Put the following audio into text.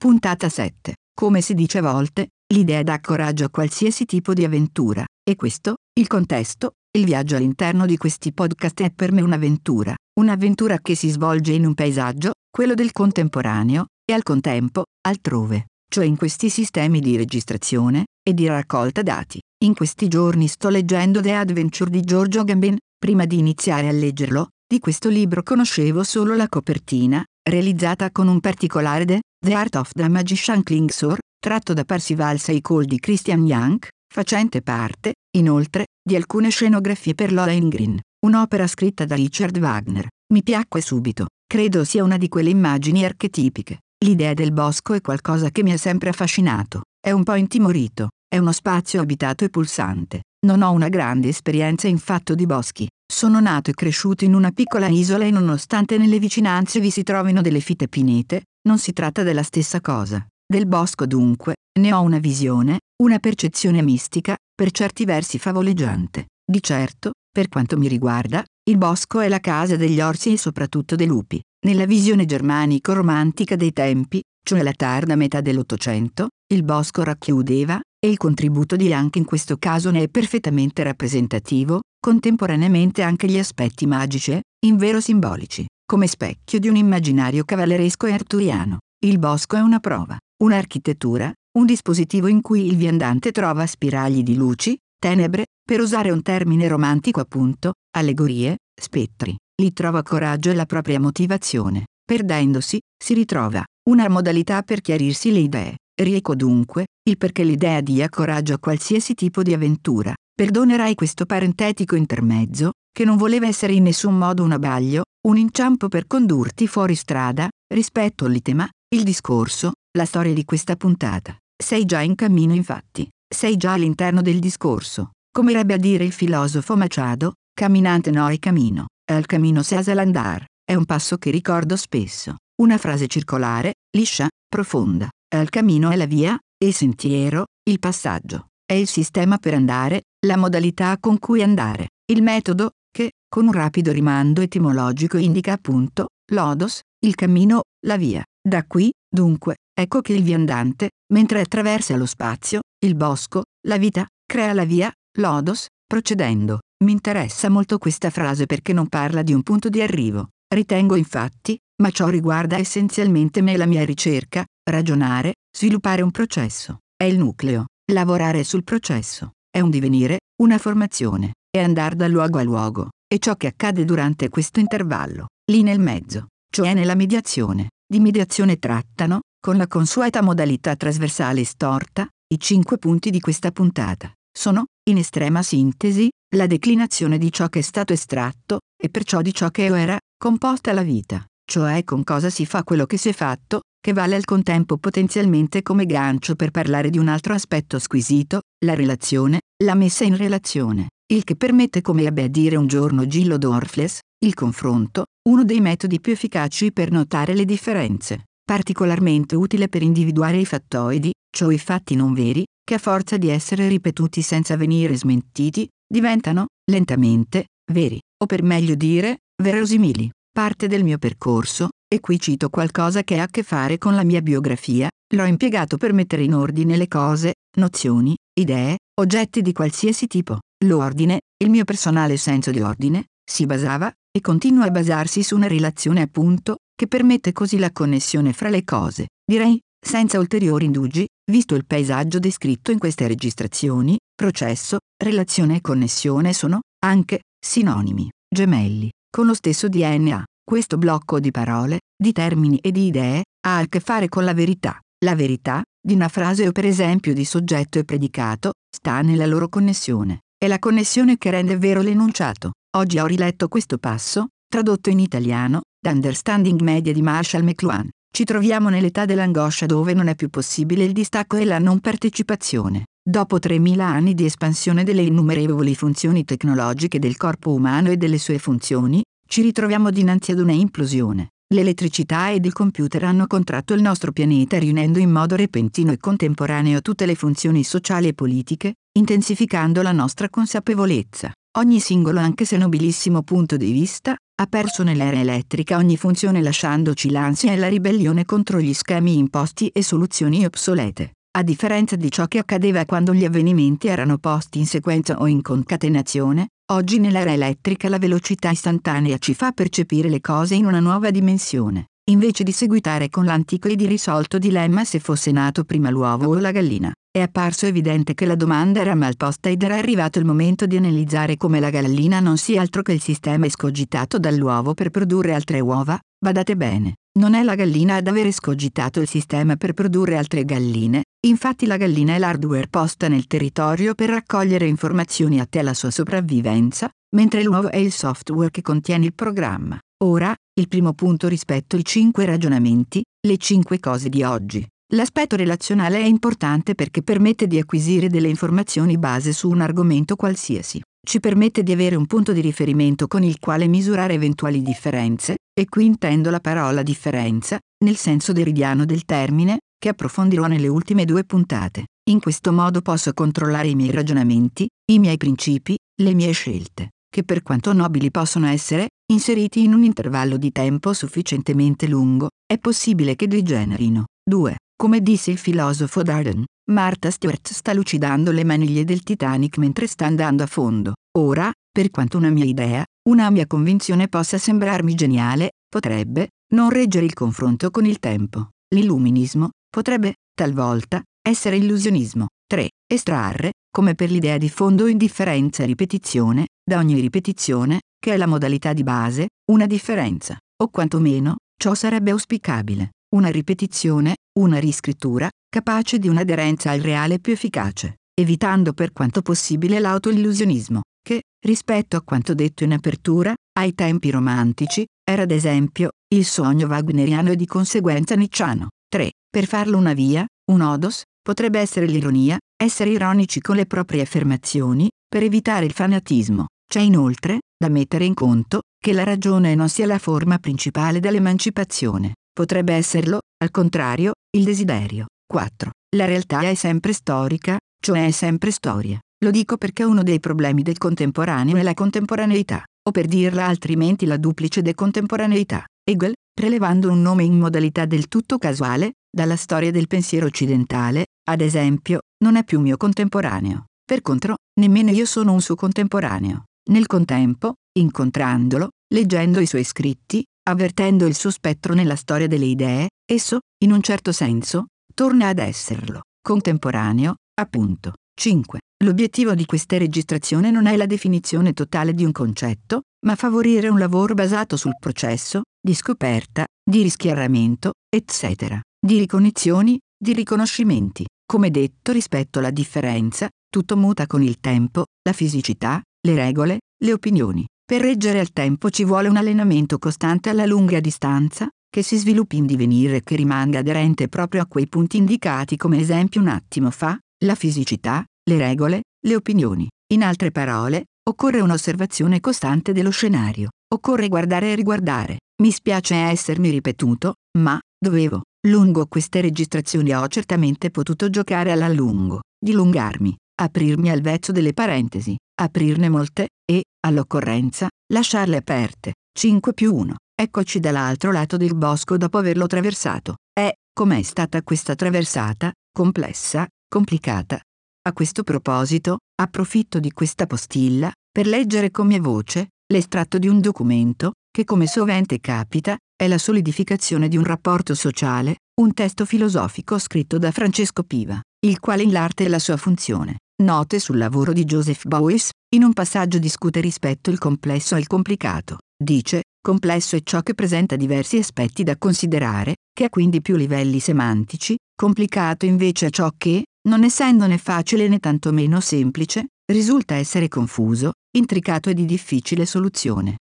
Puntata 7. Come si dice a volte, l'idea dà coraggio a qualsiasi tipo di avventura, e questo, il contesto, il viaggio all'interno di questi podcast è per me un'avventura, un'avventura che si svolge in un paesaggio, quello del contemporaneo, e al contempo, altrove, cioè in questi sistemi di registrazione e di raccolta dati. In questi giorni sto leggendo The Adventure di Giorgio Gambin, prima di iniziare a leggerlo, di questo libro conoscevo solo la copertina, realizzata con un particolare de The Art of the Magician Klingsor, tratto da Percival Seikol di Christian Young, facente parte, inoltre, di alcune scenografie per Lola Ingrin, un'opera scritta da Richard Wagner. Mi piacque subito, credo sia una di quelle immagini archetipiche. L'idea del bosco è qualcosa che mi ha sempre affascinato, è un po' intimorito, è uno spazio abitato e pulsante. Non ho una grande esperienza in fatto di boschi, sono nato e cresciuto in una piccola isola e nonostante nelle vicinanze vi si trovino delle fite pinete, non si tratta della stessa cosa. Del bosco dunque, ne ho una visione, una percezione mistica, per certi versi favoleggiante. Di certo, per quanto mi riguarda, il bosco è la casa degli orsi e soprattutto dei lupi. Nella visione germanico-romantica dei tempi, cioè la tarda metà dell'Ottocento, il bosco racchiudeva, e il contributo di anche in questo caso ne è perfettamente rappresentativo, contemporaneamente anche gli aspetti magici, invero simbolici, come specchio di un immaginario cavalleresco e arturiano. Il bosco è una prova, un'architettura, un dispositivo in cui il viandante trova spiragli di luci, tenebre, per usare un termine romantico appunto, allegorie, spettri. Lì trova coraggio e la propria motivazione. Perdendosi, si ritrova una modalità per chiarirsi le idee. Rieco dunque, il perché l'idea dia coraggio a qualsiasi tipo di avventura. Perdonerai questo parentetico intermezzo, che non voleva essere in nessun modo un abbaglio, un inciampo per condurti fuori strada, rispetto al tema, il discorso, la storia di questa puntata. Sei già in cammino infatti, sei già all'interno del discorso. Come ebbe a dire il filosofo Machado, camminante no è camino, al camino se andar, è un passo che ricordo spesso. Una frase circolare, liscia, profonda. Al camino è la via, il sentiero, il passaggio. È il sistema per andare, la modalità con cui andare. Il metodo, che, con un rapido rimando etimologico indica appunto, lodos, il cammino, la via. Da qui, dunque, ecco che il viandante, mentre attraversa lo spazio, il bosco, la vita, crea la via, lodos, procedendo. Mi interessa molto questa frase perché non parla di un punto di arrivo. Ritengo infatti, ma ciò riguarda essenzialmente me e la mia ricerca, ragionare, sviluppare un processo. È il nucleo. Lavorare sul processo. È un divenire, una formazione. È andare da luogo a luogo. E ciò che accade durante questo intervallo. Lì nel mezzo. Cioè nella mediazione. Di mediazione trattano, con la consueta modalità trasversale storta, i cinque punti di questa puntata. Sono, in estrema sintesi, la declinazione di ciò che è stato estratto, e perciò di ciò che era, composta la vita, cioè con cosa si fa quello che si è fatto, che vale al contempo potenzialmente come gancio per parlare di un altro aspetto squisito, la relazione, la messa in relazione, il che permette come ebbe a dire un giorno Gillo Dorfles, il confronto, uno dei metodi più efficaci per notare le differenze, particolarmente utile per individuare i fattoidi, cioè i fatti non veri, che a forza di essere ripetuti senza venire smentiti, diventano, lentamente, veri, o per meglio dire, verosimili. Parte del mio percorso, e qui cito qualcosa che ha a che fare con la mia biografia, l'ho impiegato per mettere in ordine le cose, nozioni, idee, oggetti di qualsiasi tipo. L'ordine, il mio personale senso di ordine, si basava, e continua a basarsi su una relazione appunto, che permette così la connessione fra le cose. Direi, senza ulteriori indugi, visto il paesaggio descritto in queste registrazioni, processo, relazione e connessione sono, anche, sinonimi, gemelli con lo stesso DNA. Questo blocco di parole, di termini e di idee ha a che fare con la verità. La verità, di una frase o per esempio di soggetto e predicato, sta nella loro connessione. È la connessione che rende vero l'enunciato. Oggi ho riletto questo passo, tradotto in italiano, da Understanding Media di Marshall McLuhan. Ci troviamo nell'età dell'angoscia dove non è più possibile il distacco e la non partecipazione. Dopo 3.000 anni di espansione delle innumerevoli funzioni tecnologiche del corpo umano e delle sue funzioni, ci ritroviamo dinanzi ad una implosione. L'elettricità ed il computer hanno contratto il nostro pianeta riunendo in modo repentino e contemporaneo tutte le funzioni sociali e politiche, intensificando la nostra consapevolezza. ogni singolo anche se nobilissimo punto di vista, ha perso nell'era elettrica ogni funzione lasciandoci l'ansia e la ribellione contro gli schemi imposti e soluzioni obsolete. A differenza di ciò che accadeva quando gli avvenimenti erano posti in sequenza o in concatenazione, oggi nell'era elettrica la velocità istantanea ci fa percepire le cose in una nuova dimensione. Invece di seguitare con l'antico ed irrisolto dilemma se fosse nato prima l'uovo o la gallina, è apparso evidente che la domanda era mal posta ed era arrivato il momento di analizzare come la gallina non sia altro che il sistema escogitato dall'uovo per produrre altre uova, badate bene, non è la gallina ad aver escogitato il sistema per produrre altre galline, infatti la gallina è l'hardware posta nel territorio per raccogliere informazioni atte alla sua sopravvivenza, mentre l'uovo è il software che contiene il programma. Ora, il primo punto rispetto ai cinque ragionamenti, le cinque cose di oggi. L'aspetto relazionale è importante perché permette di acquisire delle informazioni base su un argomento qualsiasi. Ci permette di avere un punto di riferimento con il quale misurare eventuali differenze, e qui intendo la parola differenza, nel senso deridiano del termine, che approfondirò nelle ultime due puntate. In questo modo posso controllare i miei ragionamenti, i miei principi, le mie scelte che per quanto nobili possono essere, inseriti in un intervallo di tempo sufficientemente lungo, è possibile che degenerino. 2. Come disse il filosofo Darden, Martha Stewart sta lucidando le maniglie del Titanic mentre sta andando a fondo. Ora, per quanto una mia idea, una mia convinzione possa sembrarmi geniale, potrebbe non reggere il confronto con il tempo. L'illuminismo potrebbe, talvolta, essere illusionismo. 3. Estrarre, come per l'idea di fondo indifferenza e ripetizione, da ogni ripetizione, che è la modalità di base, una differenza, o quantomeno, ciò sarebbe auspicabile, una ripetizione, una riscrittura, capace di un'aderenza al reale più efficace, evitando per quanto possibile l'autoillusionismo, che, rispetto a quanto detto in apertura, ai tempi romantici, era ad esempio, il sogno wagneriano e di conseguenza nicciano. 3. Per farlo una via, un odos, potrebbe essere l'ironia, essere ironici con le proprie affermazioni, per evitare il fanatismo. C'è inoltre, da mettere in conto, che la ragione non sia la forma principale dell'emancipazione. Potrebbe esserlo, al contrario, il desiderio. 4. La realtà è sempre storica, cioè è sempre storia. Lo dico perché uno dei problemi del contemporaneo è la contemporaneità, o per dirla altrimenti la duplice decontemporaneità. Hegel, prelevando un nome in modalità del tutto casuale, dalla storia del pensiero occidentale, ad esempio, non è più mio contemporaneo. Per contro, nemmeno io sono un suo contemporaneo. Nel contempo, incontrandolo, leggendo i suoi scritti, avvertendo il suo spettro nella storia delle idee, esso, in un certo senso, torna ad esserlo. Contemporaneo, appunto. 5. L'obiettivo di questa registrazione non è la definizione totale di un concetto, ma favorire un lavoro basato sul processo, di scoperta, di rischiaramento, eccetera di ricognizioni, di riconoscimenti. Come detto rispetto alla differenza, tutto muta con il tempo, la fisicità, le regole, le opinioni. Per reggere al tempo ci vuole un allenamento costante alla lunga distanza, che si sviluppi in divenire e che rimanga aderente proprio a quei punti indicati come esempio un attimo fa, la fisicità, le regole, le opinioni. In altre parole, occorre un'osservazione costante dello scenario. Occorre guardare e riguardare. Mi spiace essermi ripetuto, ma, dovevo, Lungo queste registrazioni ho certamente potuto giocare alla lungo, dilungarmi, aprirmi al vezzo delle parentesi, aprirne molte, e, all'occorrenza, lasciarle aperte. 5 più 1. Eccoci dall'altro lato del bosco dopo averlo attraversato. E, com'è stata questa traversata, complessa, complicata. A questo proposito, approfitto di questa postilla, per leggere con mia voce, l'estratto di un documento, che come sovente capita, è la solidificazione di un rapporto sociale, un testo filosofico scritto da Francesco Piva, il quale in l'arte è la sua funzione. Note sul lavoro di Joseph Bowes, in un passaggio discute rispetto il complesso il complicato. Dice, complesso è ciò che presenta diversi aspetti da considerare, che ha quindi più livelli semantici, complicato invece è ciò che, non essendo né facile né tantomeno semplice, risulta essere confuso, intricato e di difficile soluzione.